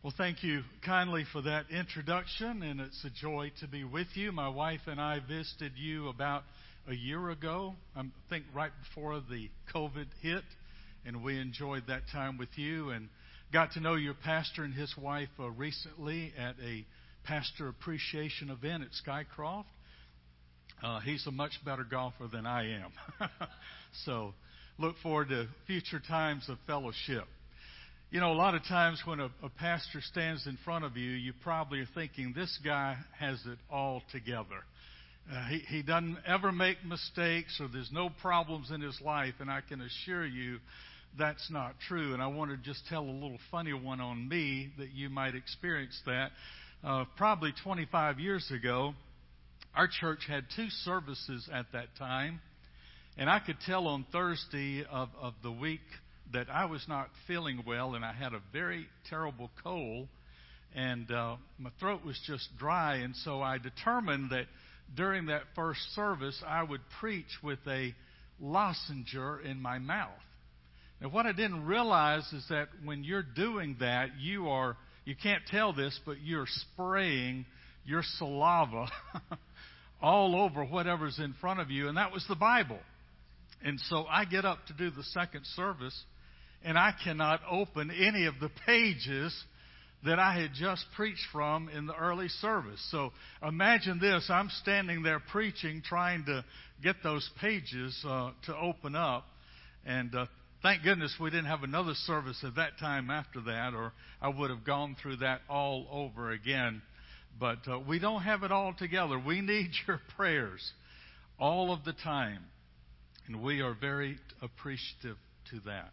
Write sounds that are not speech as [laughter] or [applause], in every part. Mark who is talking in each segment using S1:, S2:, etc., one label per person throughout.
S1: Well, thank you kindly for that introduction, and it's a joy to be with you. My wife and I visited you about a year ago, I think right before the COVID hit, and we enjoyed that time with you and got to know your pastor and his wife uh, recently at a pastor appreciation event at Skycroft. Uh, he's a much better golfer than I am. [laughs] so look forward to future times of fellowship. You know, a lot of times when a, a pastor stands in front of you, you probably are thinking, this guy has it all together. Uh, he, he doesn't ever make mistakes or there's no problems in his life, and I can assure you that's not true. And I want to just tell a little funny one on me that you might experience that. Uh, probably 25 years ago, our church had two services at that time, and I could tell on Thursday of, of the week that I was not feeling well and I had a very terrible cold and uh, my throat was just dry. And so I determined that during that first service I would preach with a lozenge in my mouth. Now, what I didn't realize is that when you're doing that, you are, you can't tell this, but you're spraying your saliva [laughs] all over whatever's in front of you, and that was the Bible. And so I get up to do the second service, and I cannot open any of the pages that I had just preached from in the early service. So imagine this I'm standing there preaching, trying to get those pages uh, to open up. And uh, thank goodness we didn't have another service at that time after that, or I would have gone through that all over again. But uh, we don't have it all together. We need [laughs] your prayers all of the time. And we are very appreciative to that.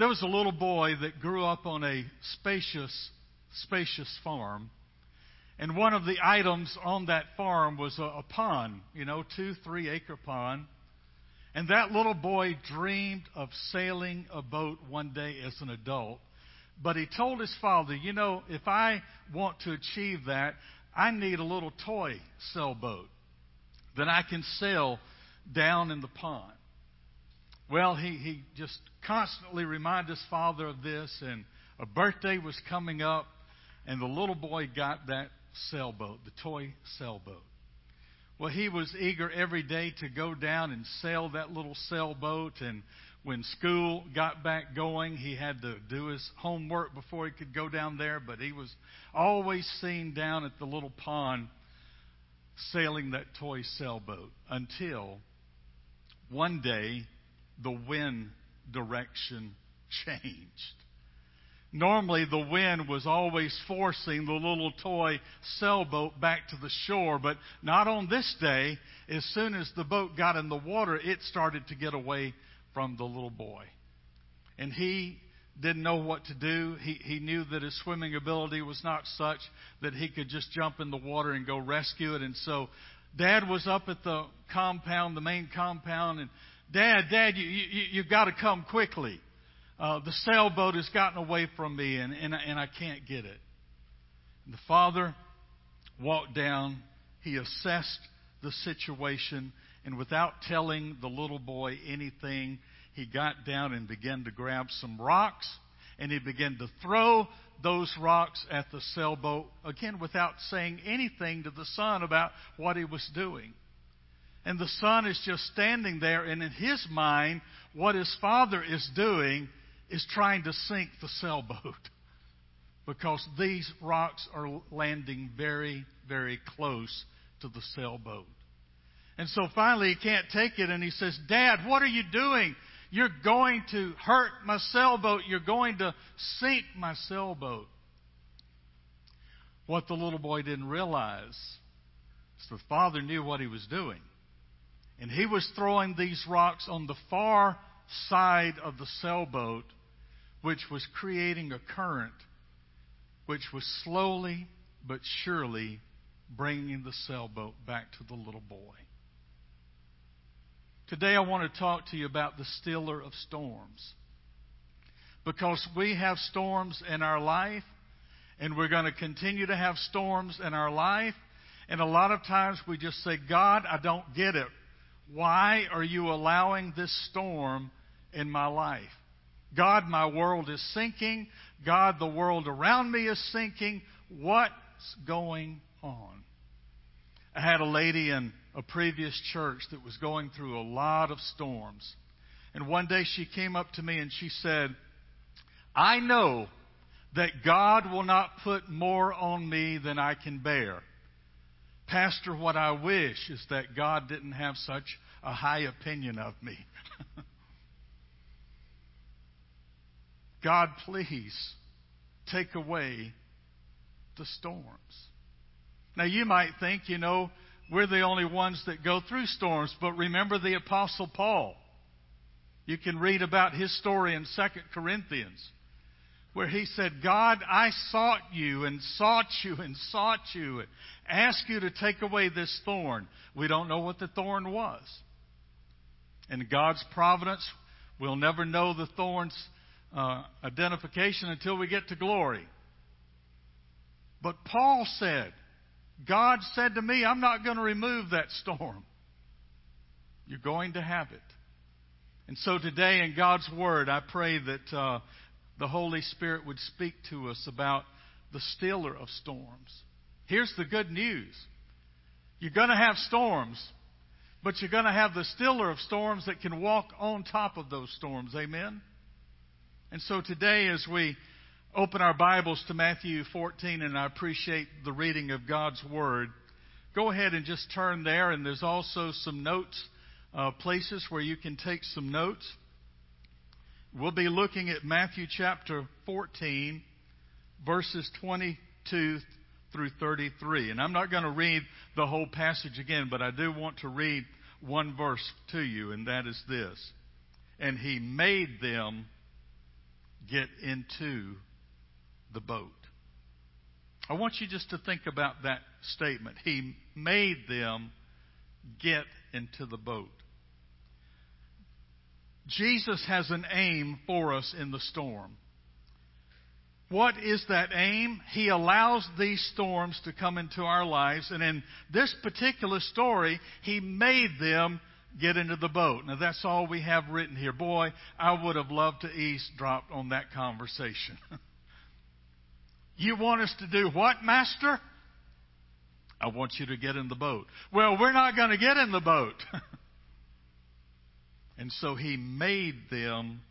S1: There was a little boy that grew up on a spacious, spacious farm. And one of the items on that farm was a, a pond, you know, two, three acre pond. And that little boy dreamed of sailing a boat one day as an adult. But he told his father, you know, if I want to achieve that, I need a little toy sailboat that I can sail down in the pond. Well, he, he just constantly reminded his father of this, and a birthday was coming up, and the little boy got that sailboat, the toy sailboat. Well, he was eager every day to go down and sail that little sailboat, and when school got back going, he had to do his homework before he could go down there, but he was always seen down at the little pond sailing that toy sailboat until one day the wind direction changed. Normally, the wind was always forcing the little toy sailboat back to the shore, but not on this day. As soon as the boat got in the water, it started to get away from the little boy. And he didn't know what to do. He, he knew that his swimming ability was not such that he could just jump in the water and go rescue it. And so, Dad was up at the compound, the main compound, and Dad, Dad, you, you, you've got to come quickly. Uh, the sailboat has gotten away from me and, and, and I can't get it. And the father walked down. He assessed the situation. And without telling the little boy anything, he got down and began to grab some rocks. And he began to throw those rocks at the sailboat, again, without saying anything to the son about what he was doing. And the son is just standing there, and in his mind, what his father is doing is trying to sink the sailboat. [laughs] Because these rocks are landing very, very close to the sailboat. And so finally he can't take it and he says, Dad, what are you doing? You're going to hurt my sailboat. You're going to sink my sailboat. What the little boy didn't realize is the father knew what he was doing. And he was throwing these rocks on the far side of the sailboat, which was creating a current, which was slowly but surely bringing the sailboat back to the little boy. Today I want to talk to you about the stiller of storms. Because we have storms in our life, and we're going to continue to have storms in our life. And a lot of times we just say, God, I don't get it. Why are you allowing this storm in my life? God, my world is sinking. God, the world around me is sinking. What's going on? I had a lady in a previous church that was going through a lot of storms. And one day she came up to me and she said, I know that God will not put more on me than I can bear. Pastor, what I wish is that God didn't have such a high opinion of me. [laughs] God, please take away the storms. Now, you might think, you know, we're the only ones that go through storms, but remember the Apostle Paul. You can read about his story in 2 Corinthians, where he said, God, I sought you and sought you and sought you, and asked you to take away this thorn. We don't know what the thorn was. In God's providence, we'll never know the thorn's uh, identification until we get to glory. But Paul said, God said to me, I'm not going to remove that storm. You're going to have it. And so today in God's Word, I pray that uh, the Holy Spirit would speak to us about the stiller of storms. Here's the good news you're going to have storms, but you're going to have the stiller of storms that can walk on top of those storms. Amen? And so today, as we open our Bibles to Matthew 14, and I appreciate the reading of God's Word, go ahead and just turn there, and there's also some notes, uh, places where you can take some notes. We'll be looking at Matthew chapter 14, verses 22 through 33. And I'm not going to read the whole passage again, but I do want to read one verse to you, and that is this. And he made them get into the boat. I want you just to think about that statement. He made them get into the boat. Jesus has an aim for us in the storm. What is that aim? He allows these storms to come into our lives, and in this particular story, He made them get into the boat. Now, that's all we have written here. Boy, I would have loved to eavesdrop on that conversation. [laughs] you want us to do what, Master? I want you to get in the boat. Well, we're not going to get in the boat. [laughs] and so he made them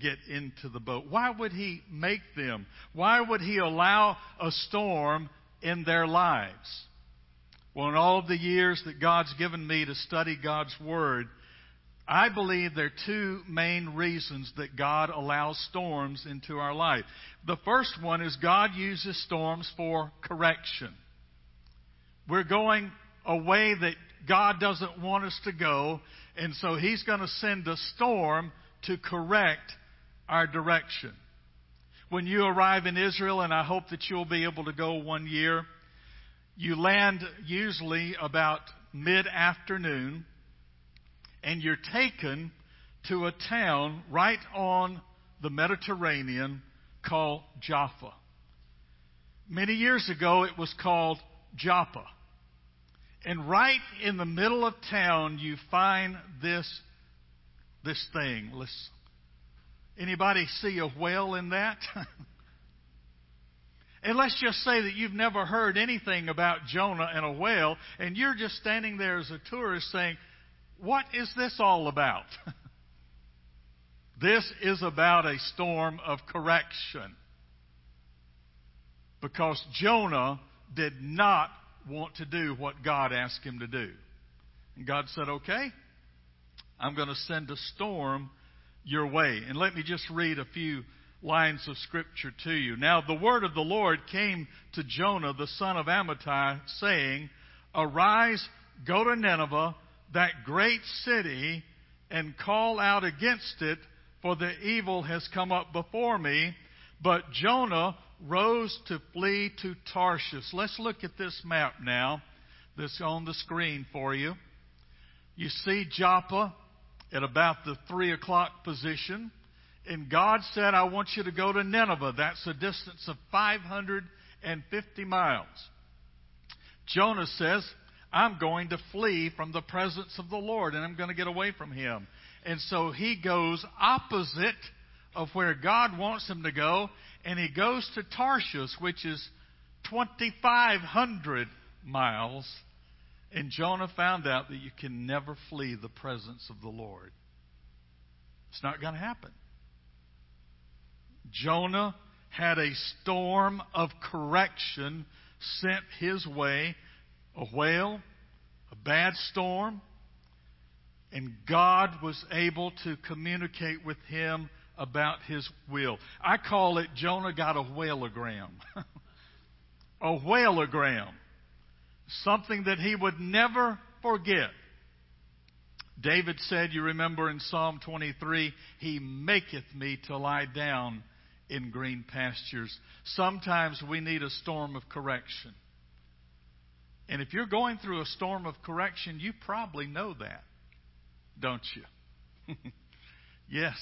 S1: get into the boat. Why would he make them? Why would he allow a storm in their lives? Well, in all of the years that God's given me to study God's Word, I believe there are two main reasons that God allows storms into our life. The first one is God uses storms for correction. We're going a way that God doesn't want us to go, and so He's going to send a storm to correct our direction. When you arrive in Israel, and I hope that you'll be able to go one year, you land usually about mid afternoon, and you're taken to a town right on the Mediterranean called Jaffa. Many years ago, it was called Joppa. And right in the middle of town, you find this, this thing. Let's, anybody see a whale in that? [laughs] And let's just say that you've never heard anything about Jonah and a whale, and you're just standing there as a tourist saying, What is this all about? [laughs] this is about a storm of correction. Because Jonah did not want to do what God asked him to do. And God said, Okay, I'm going to send a storm your way. And let me just read a few lines of scripture to you. Now, the word of the Lord came to Jonah, the son of Amittai, saying, Arise, go to Nineveh, that great city, and call out against it, for the evil has come up before me. But Jonah rose to flee to Tarshish. Let's look at this map now that's on the screen for you. You see Joppa at about the three o'clock position. And God said, I want you to go to Nineveh. That's a distance of 550 miles. Jonah says, I'm going to flee from the presence of the Lord and I'm going to get away from him. And so he goes opposite of where God wants him to go, and he goes to Tarshish, which is 2,500 miles. And Jonah found out that you can never flee the presence of the Lord. It's not going to happen. Jonah had a storm of correction sent his way a whale, a bad storm, and God was able to communicate with him about his will. I call it Jonah got a whaleogram. [laughs] a whaleogram. Something that he would never forget. David said, you remember in Psalm 23, He maketh me to lie down in green pastures. Sometimes we need a storm of correction. And if you're going through a storm of correction, you probably know that, don't you? [laughs] yes.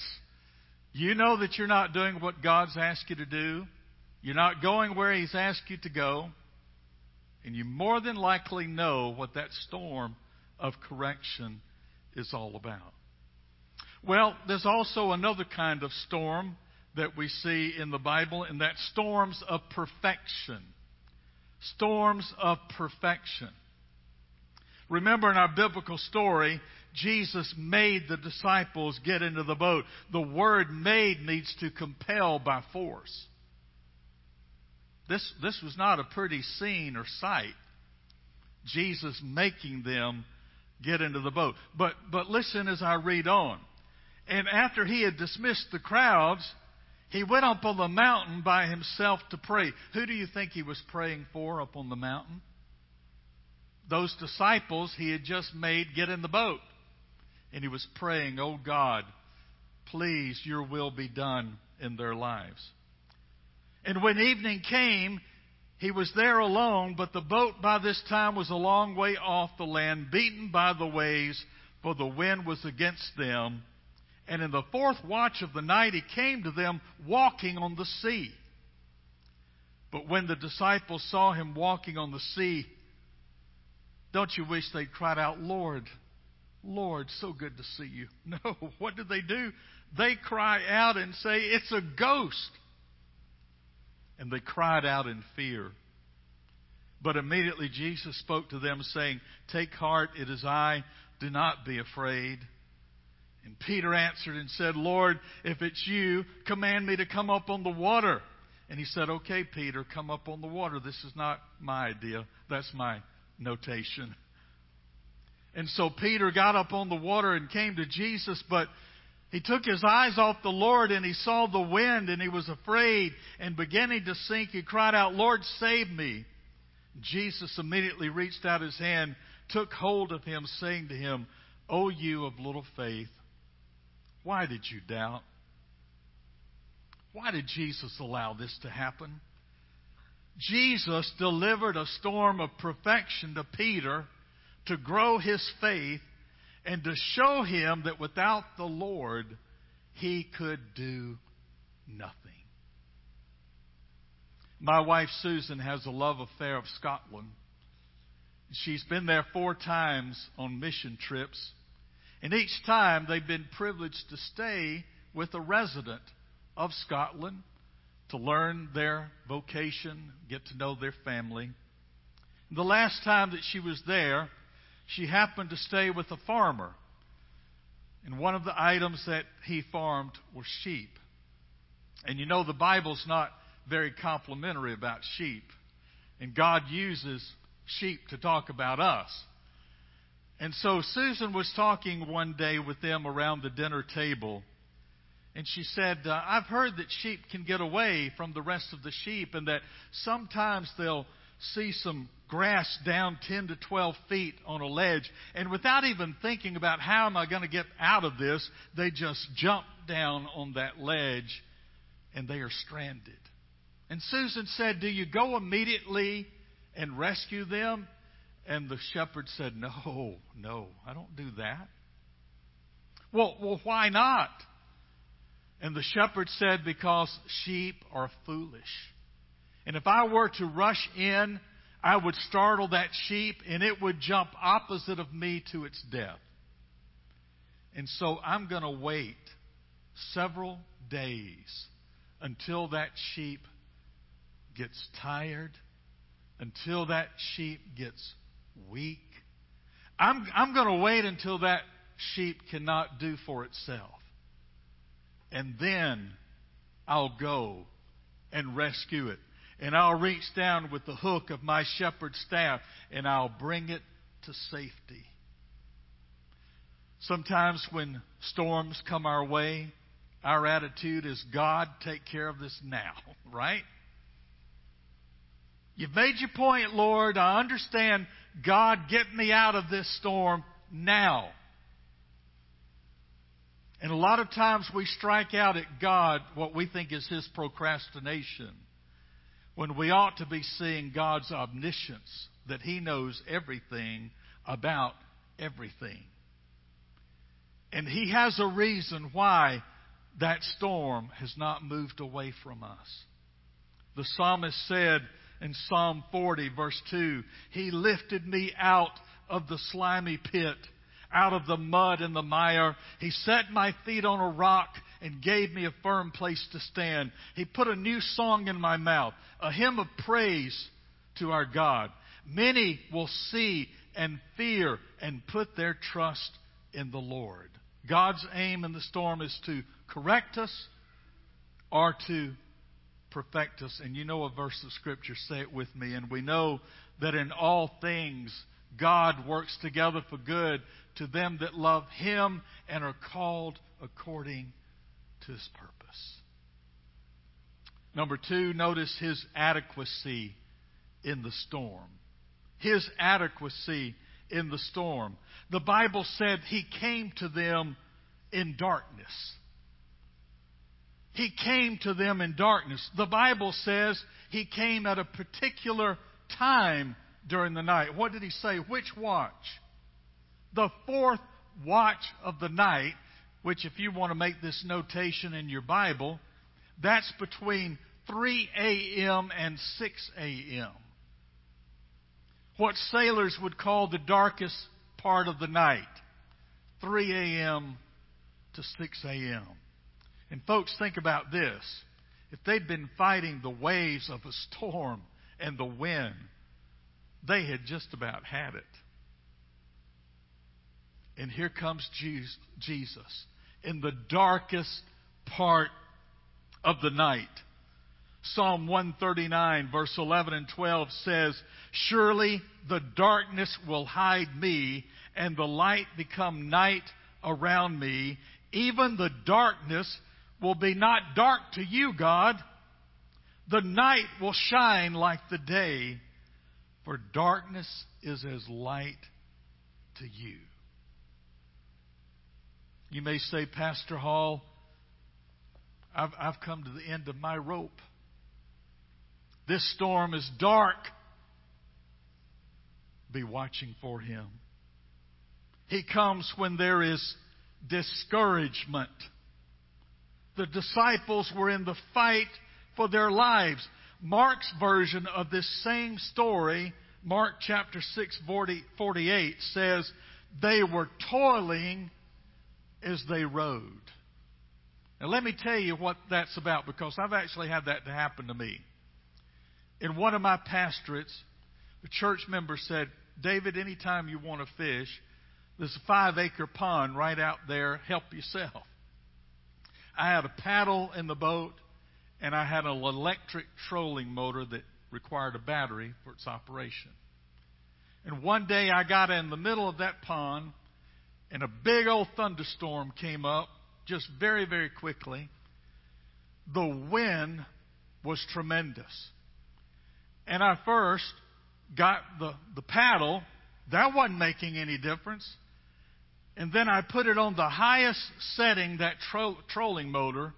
S1: You know that you're not doing what God's asked you to do. You're not going where He's asked you to go. And you more than likely know what that storm of correction is all about. Well, there's also another kind of storm that we see in the Bible, and that's storms of perfection. Storms of perfection. Remember in our biblical story, Jesus made the disciples get into the boat. The word made needs to compel by force. This, this was not a pretty scene or sight. Jesus making them get into the boat. But, but listen as I read on. And after he had dismissed the crowds, he went up on the mountain by himself to pray. Who do you think he was praying for up on the mountain? Those disciples he had just made get in the boat. And he was praying, Oh God, please, your will be done in their lives. And when evening came, he was there alone, but the boat by this time was a long way off the land, beaten by the waves, for the wind was against them. And in the fourth watch of the night, he came to them walking on the sea. But when the disciples saw him walking on the sea, don't you wish they'd cried out, Lord, Lord, so good to see you? [laughs] No, what did they do? They cry out and say, It's a ghost. And they cried out in fear. But immediately Jesus spoke to them, saying, Take heart, it is I, do not be afraid. And Peter answered and said, Lord, if it's you, command me to come up on the water. And he said, Okay, Peter, come up on the water. This is not my idea. That's my notation. [laughs] And so Peter got up on the water and came to Jesus, but he took his eyes off the Lord and he saw the wind and he was afraid and beginning to sink, he cried out, Lord, save me. Jesus immediately reached out his hand, took hold of him, saying to him, O you of little faith, why did you doubt? Why did Jesus allow this to happen? Jesus delivered a storm of perfection to Peter to grow his faith and to show him that without the Lord, he could do nothing. My wife Susan has a love affair of Scotland. She's been there four times on mission trips and each time they've been privileged to stay with a resident of Scotland to learn their vocation, get to know their family. The last time that she was there, she happened to stay with a farmer. And one of the items that he farmed were sheep. And you know, the Bible's not very complimentary about sheep. And God uses sheep to talk about us. And so Susan was talking one day with them around the dinner table. And she said, uh, I've heard that sheep can get away from the rest of the sheep and that sometimes they'll see some grass down 10 to 12 feet on a ledge. And without even thinking about how am I going to get out of this, they just jump down on that ledge and they are stranded. And Susan said, Do you go immediately and rescue them? And the shepherd said, No, no, I don't do that. Well, well, why not? And the shepherd said, Because sheep are foolish. And if I were to rush in, I would startle that sheep and it would jump opposite of me to its death. And so I'm going to wait several days until that sheep gets tired, until that sheep gets weak. I'm, I'm going to wait until that sheep cannot do for itself. And then I'll go and rescue it. And I'll reach down with the hook of my shepherd's staff and I'll bring it to safety. Sometimes when storms come our way, our attitude is God, take care of this now, [laughs] right? You've made your point, Lord. I understand. God, get me out of this storm now. And a lot of times we strike out at God what we think is His procrastination when we ought to be seeing God's omniscience, that He knows everything about everything. And He has a reason why that storm has not moved away from us. The psalmist said in Psalm 40, verse 2, He lifted me out of the slimy pit out of the mud and the mire. He set my feet on a rock and gave me a firm place to stand. He put a new song in my mouth, a hymn of praise to our God. Many will see and fear and put their trust in the Lord. God's aim in the storm is to correct us or to perfect us. And you know a verse of Scripture, say it with me. And we know that in all things, God works together for good to them that love him and are called according to his purpose. Number two, notice his adequacy in the storm. His adequacy in the storm. The Bible said he came to them in darkness. He came to them in darkness. The Bible says he came at a particular time during the night. What did he say? Which watch? The fourth watch of the night, which, if you want to make this notation in your Bible, that's between 3 a.m. and 6 a.m. What sailors would call the darkest part of the night 3 a.m. to 6 a.m. And, folks, think about this. If they'd been fighting the waves of a storm and the wind, they had just about had it. And here comes Jesus in the darkest part of the night. Psalm 139, verse 11 and 12 says, Surely the darkness will hide me, and the light become night around me. Even the darkness will be not dark to you, God. The night will shine like the day, for darkness is as light to you. You may say, Pastor Hall, I've, I've come to the end of my rope. This storm is dark. Be watching for him. He comes when there is discouragement. The disciples were in the fight for their lives. Mark's version of this same story, Mark chapter 6, 40, 48, says, They were toiling as they rode. Now, let me tell you what that's about because I've actually had that to happen to me. In one of my pastorates, a church member said, David, anytime you want to fish, there's a five acre pond right out there. Help yourself. I had a paddle in the boat, and I had an electric trolling motor that required a battery for its operation. And one day I got in the middle of that pond and a big old thunderstorm came up just very, very quickly. The wind was tremendous. And I first got the, the paddle, that wasn't making any difference. And then I put it on the highest setting, that tro- trolling motor,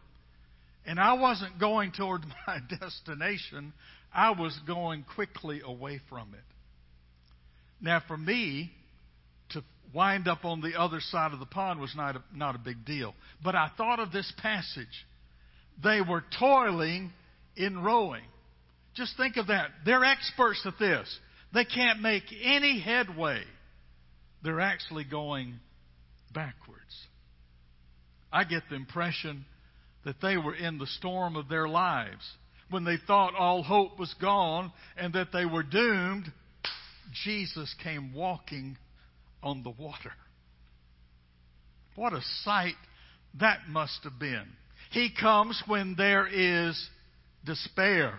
S1: and I wasn't going toward [laughs] my destination. I was going quickly away from it. Now, for me, wind up on the other side of the pond was not a, not a big deal. But I thought of this passage. They were toiling in rowing. Just think of that. They're experts at this. They can't make any headway. They're actually going backwards. I get the impression that they were in the storm of their lives. When they thought all hope was gone and that they were doomed, Jesus came walking on the water. What a sight that must have been. He comes when there is despair.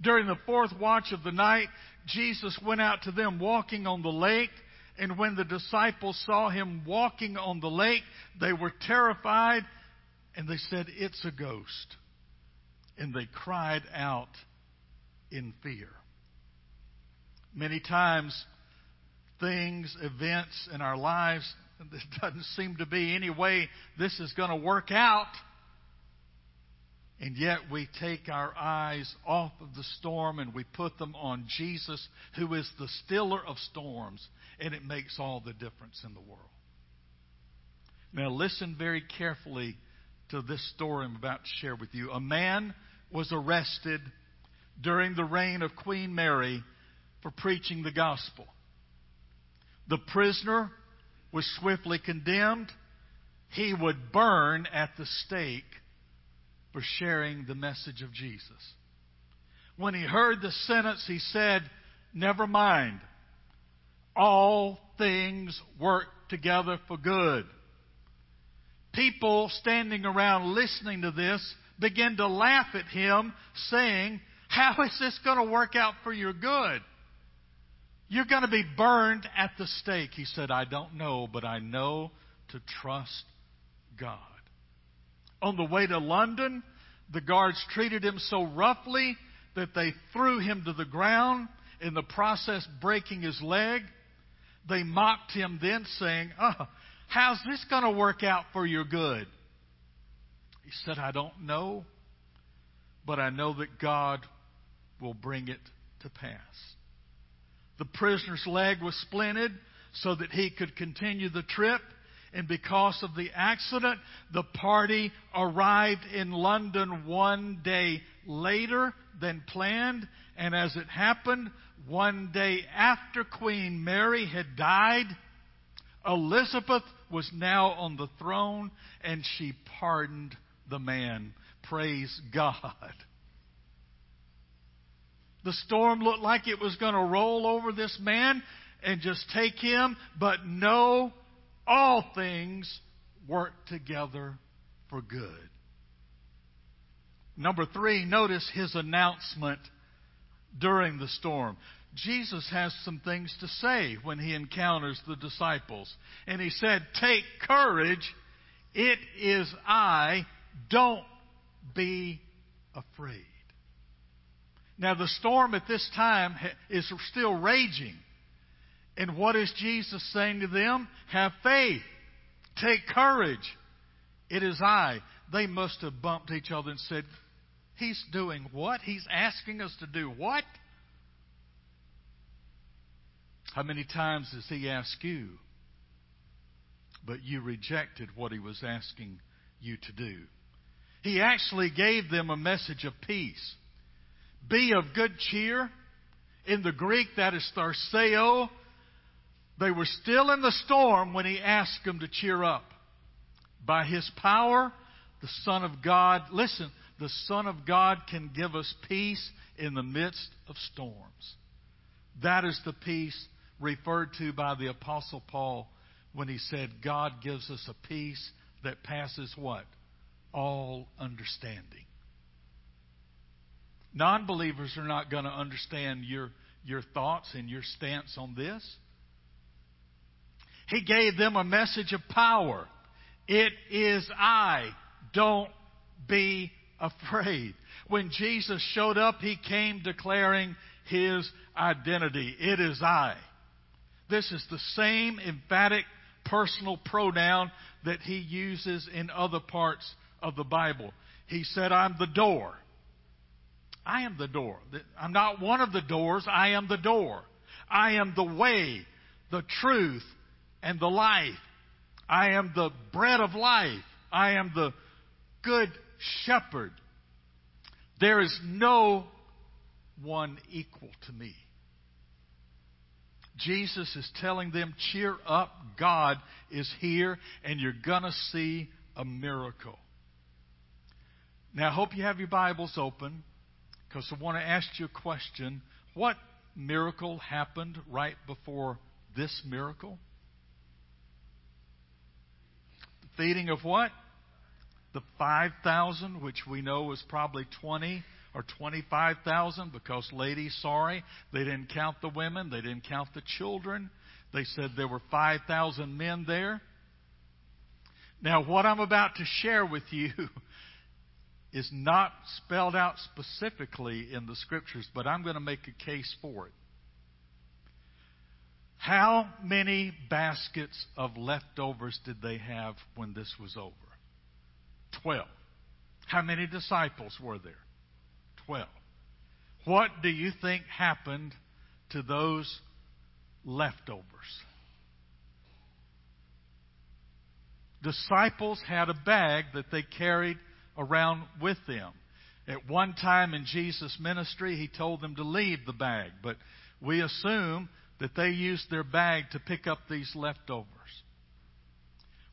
S1: During the fourth watch of the night, Jesus went out to them walking on the lake. And when the disciples saw him walking on the lake, they were terrified and they said, It's a ghost. And they cried out in fear. Many times, things, events in our lives, there doesn't seem to be any way this is going to work out. And yet we take our eyes off of the storm and we put them on Jesus, who is the stiller of storms, and it makes all the difference in the world. Now, listen very carefully to this story I'm about to share with you. A man was arrested during the reign of Queen Mary for preaching the gospel. The prisoner was swiftly condemned. He would burn at the stake for sharing the message of Jesus. When he heard the sentence, he said, Never mind. All things work together for good. People standing around listening to this began to laugh at him, saying, How is this going to work out for your good? You're going to be burned at the stake. He said, I don't know, but I know to trust God. On the way to London, the guards treated him so roughly that they threw him to the ground, in the process, breaking his leg. They mocked him then, saying, Oh, how's this going to work out for your good? He said, I don't know, but I know that God will bring it to pass. The prisoner's leg was splinted so that he could continue the trip. And because of the accident, the party arrived in London one day later than planned. And as it happened, one day after Queen Mary had died, Elizabeth was now on the throne and she pardoned the man. Praise God. The storm looked like it was going to roll over this man and just take him, but no, all things work together for good. Number three, notice his announcement during the storm. Jesus has some things to say when he encounters the disciples. And he said, Take courage. It is I. Don't be afraid. Now, the storm at this time is still raging. And what is Jesus saying to them? Have faith. Take courage. It is I. They must have bumped each other and said, He's doing what? He's asking us to do what? How many times does He ask you? But you rejected what He was asking you to do. He actually gave them a message of peace. Be of good cheer. In the Greek, that is tharseo. They were still in the storm when he asked them to cheer up. By his power, the Son of God, listen, the Son of God can give us peace in the midst of storms. That is the peace referred to by the Apostle Paul when he said, God gives us a peace that passes what? All understanding. Non believers are not going to understand your, your thoughts and your stance on this. He gave them a message of power. It is I. Don't be afraid. When Jesus showed up, he came declaring his identity. It is I. This is the same emphatic personal pronoun that he uses in other parts of the Bible. He said, I'm the door. I am the door. I'm not one of the doors. I am the door. I am the way, the truth, and the life. I am the bread of life. I am the good shepherd. There is no one equal to me. Jesus is telling them, cheer up, God is here, and you're going to see a miracle. Now, I hope you have your Bibles open because I want to ask you a question. What miracle happened right before this miracle? The feeding of what? The 5,000, which we know was probably 20 or 25,000 because, ladies, sorry, they didn't count the women, they didn't count the children. They said there were 5,000 men there. Now, what I'm about to share with you is not spelled out specifically in the scriptures, but I'm going to make a case for it. How many baskets of leftovers did they have when this was over? Twelve. How many disciples were there? Twelve. What do you think happened to those leftovers? Disciples had a bag that they carried around with them. At one time in Jesus' ministry, he told them to leave the bag, but we assume that they used their bag to pick up these leftovers.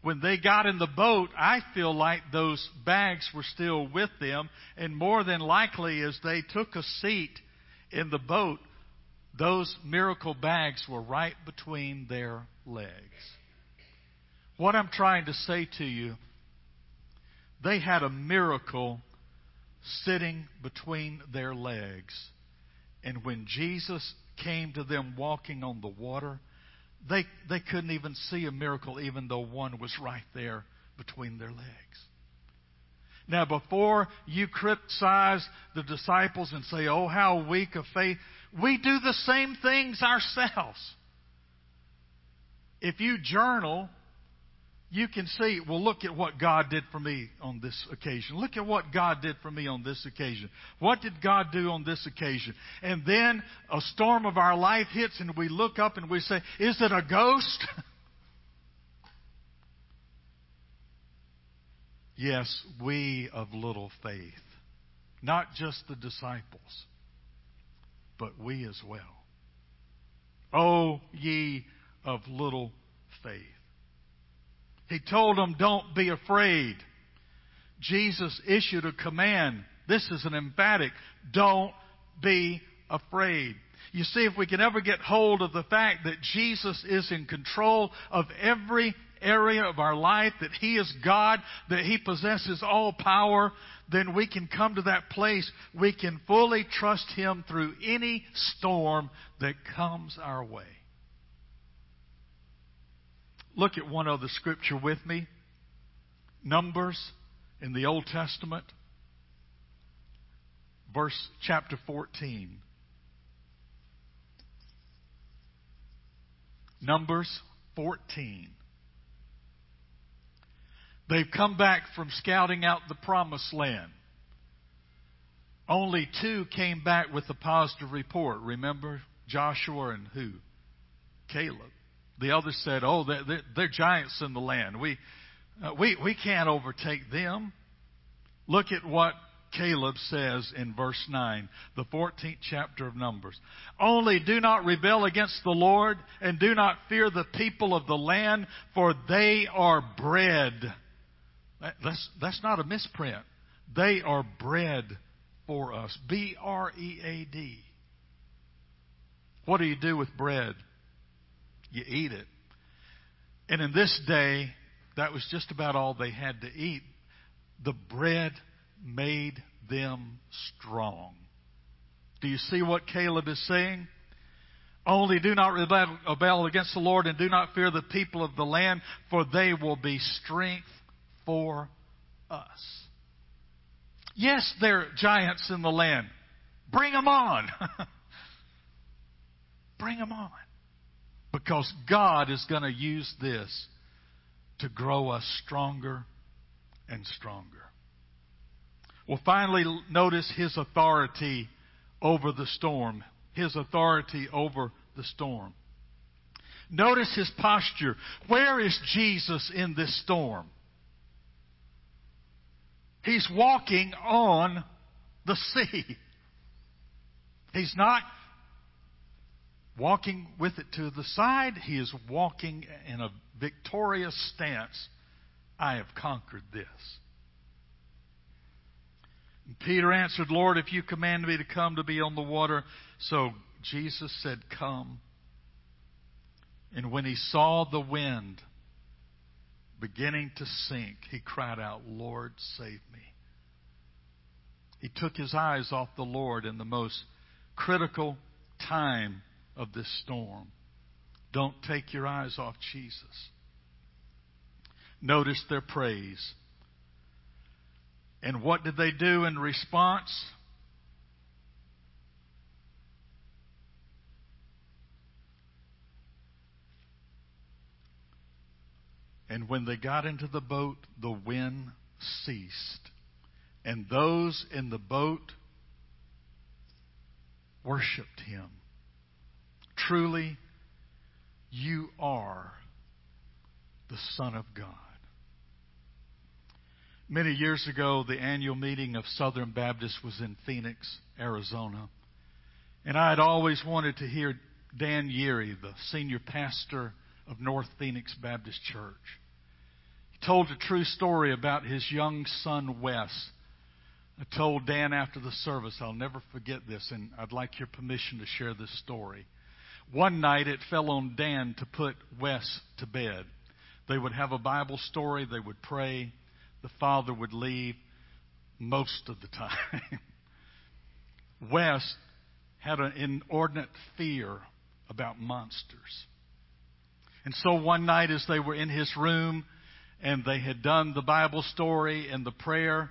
S1: When they got in the boat, I feel like those bags were still with them, and more than likely, as they took a seat in the boat, those miracle bags were right between their legs. What I'm trying to say to you they had a miracle sitting between their legs. And when Jesus came to them walking on the water, they, they couldn't even see a miracle, even though one was right there between their legs. Now, before you criticize the disciples and say, oh, how weak of faith, we do the same things ourselves. If you journal you can see, well, look at what God did for me on this occasion. Look at what God did for me on this occasion. What did God do on this occasion? And then a storm of our life hits and we look up and we say, is it a ghost? [laughs] yes, we of little faith. Not just the disciples, but we as well. Oh, ye of little faith. He told them, Don't be afraid. Jesus issued a command. This is an emphatic don't be afraid. You see, if we can ever get hold of the fact that Jesus is in control of every area of our life, that He is God, that He possesses all power, then we can come to that place. We can fully trust Him through any storm that comes our way. Look at one other scripture with me. Numbers in the Old Testament, verse chapter 14. Numbers 14. They've come back from scouting out the promised land. Only two came back with a positive report. Remember Joshua and who? Caleb. The others said, Oh, they're, they're giants in the land. We, uh, we, we can't overtake them. Look at what Caleb says in verse 9, the 14th chapter of Numbers. Only do not rebel against the Lord and do not fear the people of the land, for they are bread. That's, that's not a misprint. They are bread for us. B R E A D. What do you do with bread? You eat it. And in this day, that was just about all they had to eat. The bread made them strong. Do you see what Caleb is saying? Only do not rebel against the Lord and do not fear the people of the land, for they will be strength for us. Yes, there are giants in the land. Bring them on. [laughs] Bring them on. Because God is going to use this to grow us stronger and stronger. Well, finally, notice his authority over the storm. His authority over the storm. Notice his posture. Where is Jesus in this storm? He's walking on the sea. He's not walking with it to the side. He is walking in a victorious stance. I have conquered this. And Peter answered, Lord, if you command me to come to be on the water. So Jesus said, Come. And when he saw the wind beginning to sink, he cried out, Lord, save me. He took his eyes off the Lord in the most critical time of this storm. Don't take your eyes off Jesus. Notice their praise. And what did they do in response? And when they got into the boat, the wind ceased. And those in the boat worshiped him. Truly, you are the Son of God. Many years ago, the annual meeting of Southern Baptists was in Phoenix, Arizona. And I had always wanted to hear Dan Yeary, the senior pastor of North Phoenix Baptist Church. He told a true story about his young son, Wes. I told Dan after the service, I'll never forget this, and I'd like your permission to share this story. One night it fell on Dan to put Wes to bed. They would have a Bible story, they would pray, the father would leave most of the time. [laughs] Wes had an inordinate fear about monsters. And so one night, as they were in his room and they had done the Bible story and the prayer,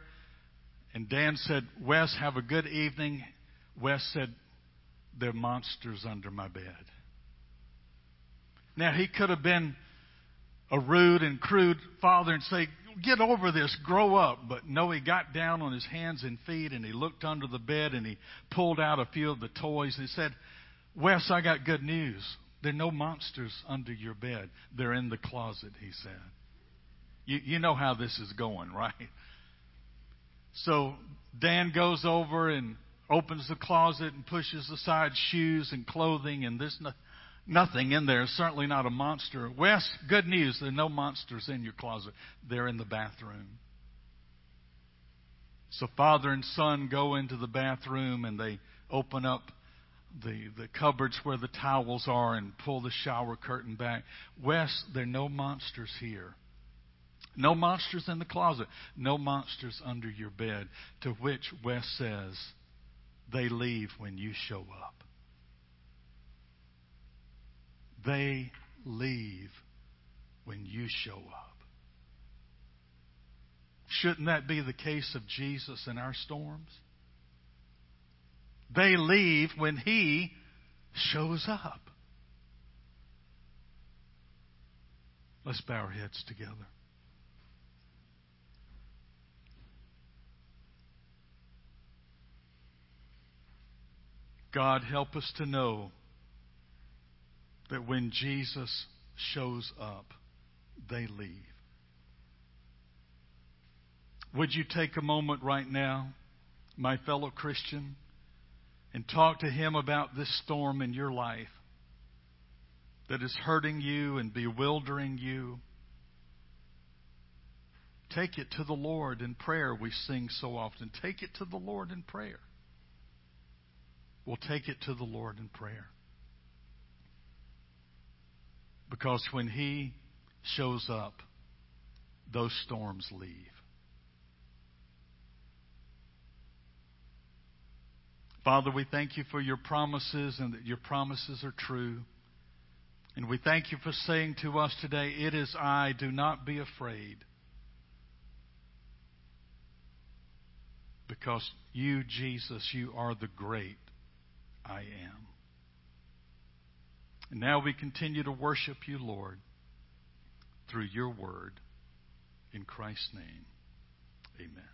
S1: and Dan said, Wes, have a good evening. Wes said, There are monsters under my bed. Now, he could have been a rude and crude father and say, Get over this, grow up. But no, he got down on his hands and feet and he looked under the bed and he pulled out a few of the toys and he said, Wes, I got good news. There are no monsters under your bed. They're in the closet, he said. You, you know how this is going, [laughs] right? So Dan goes over and opens the closet and pushes aside shoes and clothing, and there's no, nothing in there. Certainly not a monster. Wes, good news. There are no monsters in your closet. They're in the bathroom. So father and son go into the bathroom and they open up the, the cupboards where the towels are and pull the shower curtain back. Wes, there are no monsters here. No monsters in the closet. No monsters under your bed. To which Wes says, they leave when you show up. They leave when you show up. Shouldn't that be the case of Jesus in our storms? They leave when He shows up. Let's bow our heads together. God, help us to know that when Jesus shows up, they leave. Would you take a moment right now, my fellow Christian, and talk to him about this storm in your life that is hurting you and bewildering you? Take it to the Lord in prayer, we sing so often. Take it to the Lord in prayer. We'll take it to the Lord in prayer. Because when He shows up, those storms leave. Father, we thank you for your promises and that your promises are true. And we thank you for saying to us today, It is I, do not be afraid. Because you, Jesus, you are the great I am. And now we continue to worship you, Lord, through your word. In Christ's name, amen.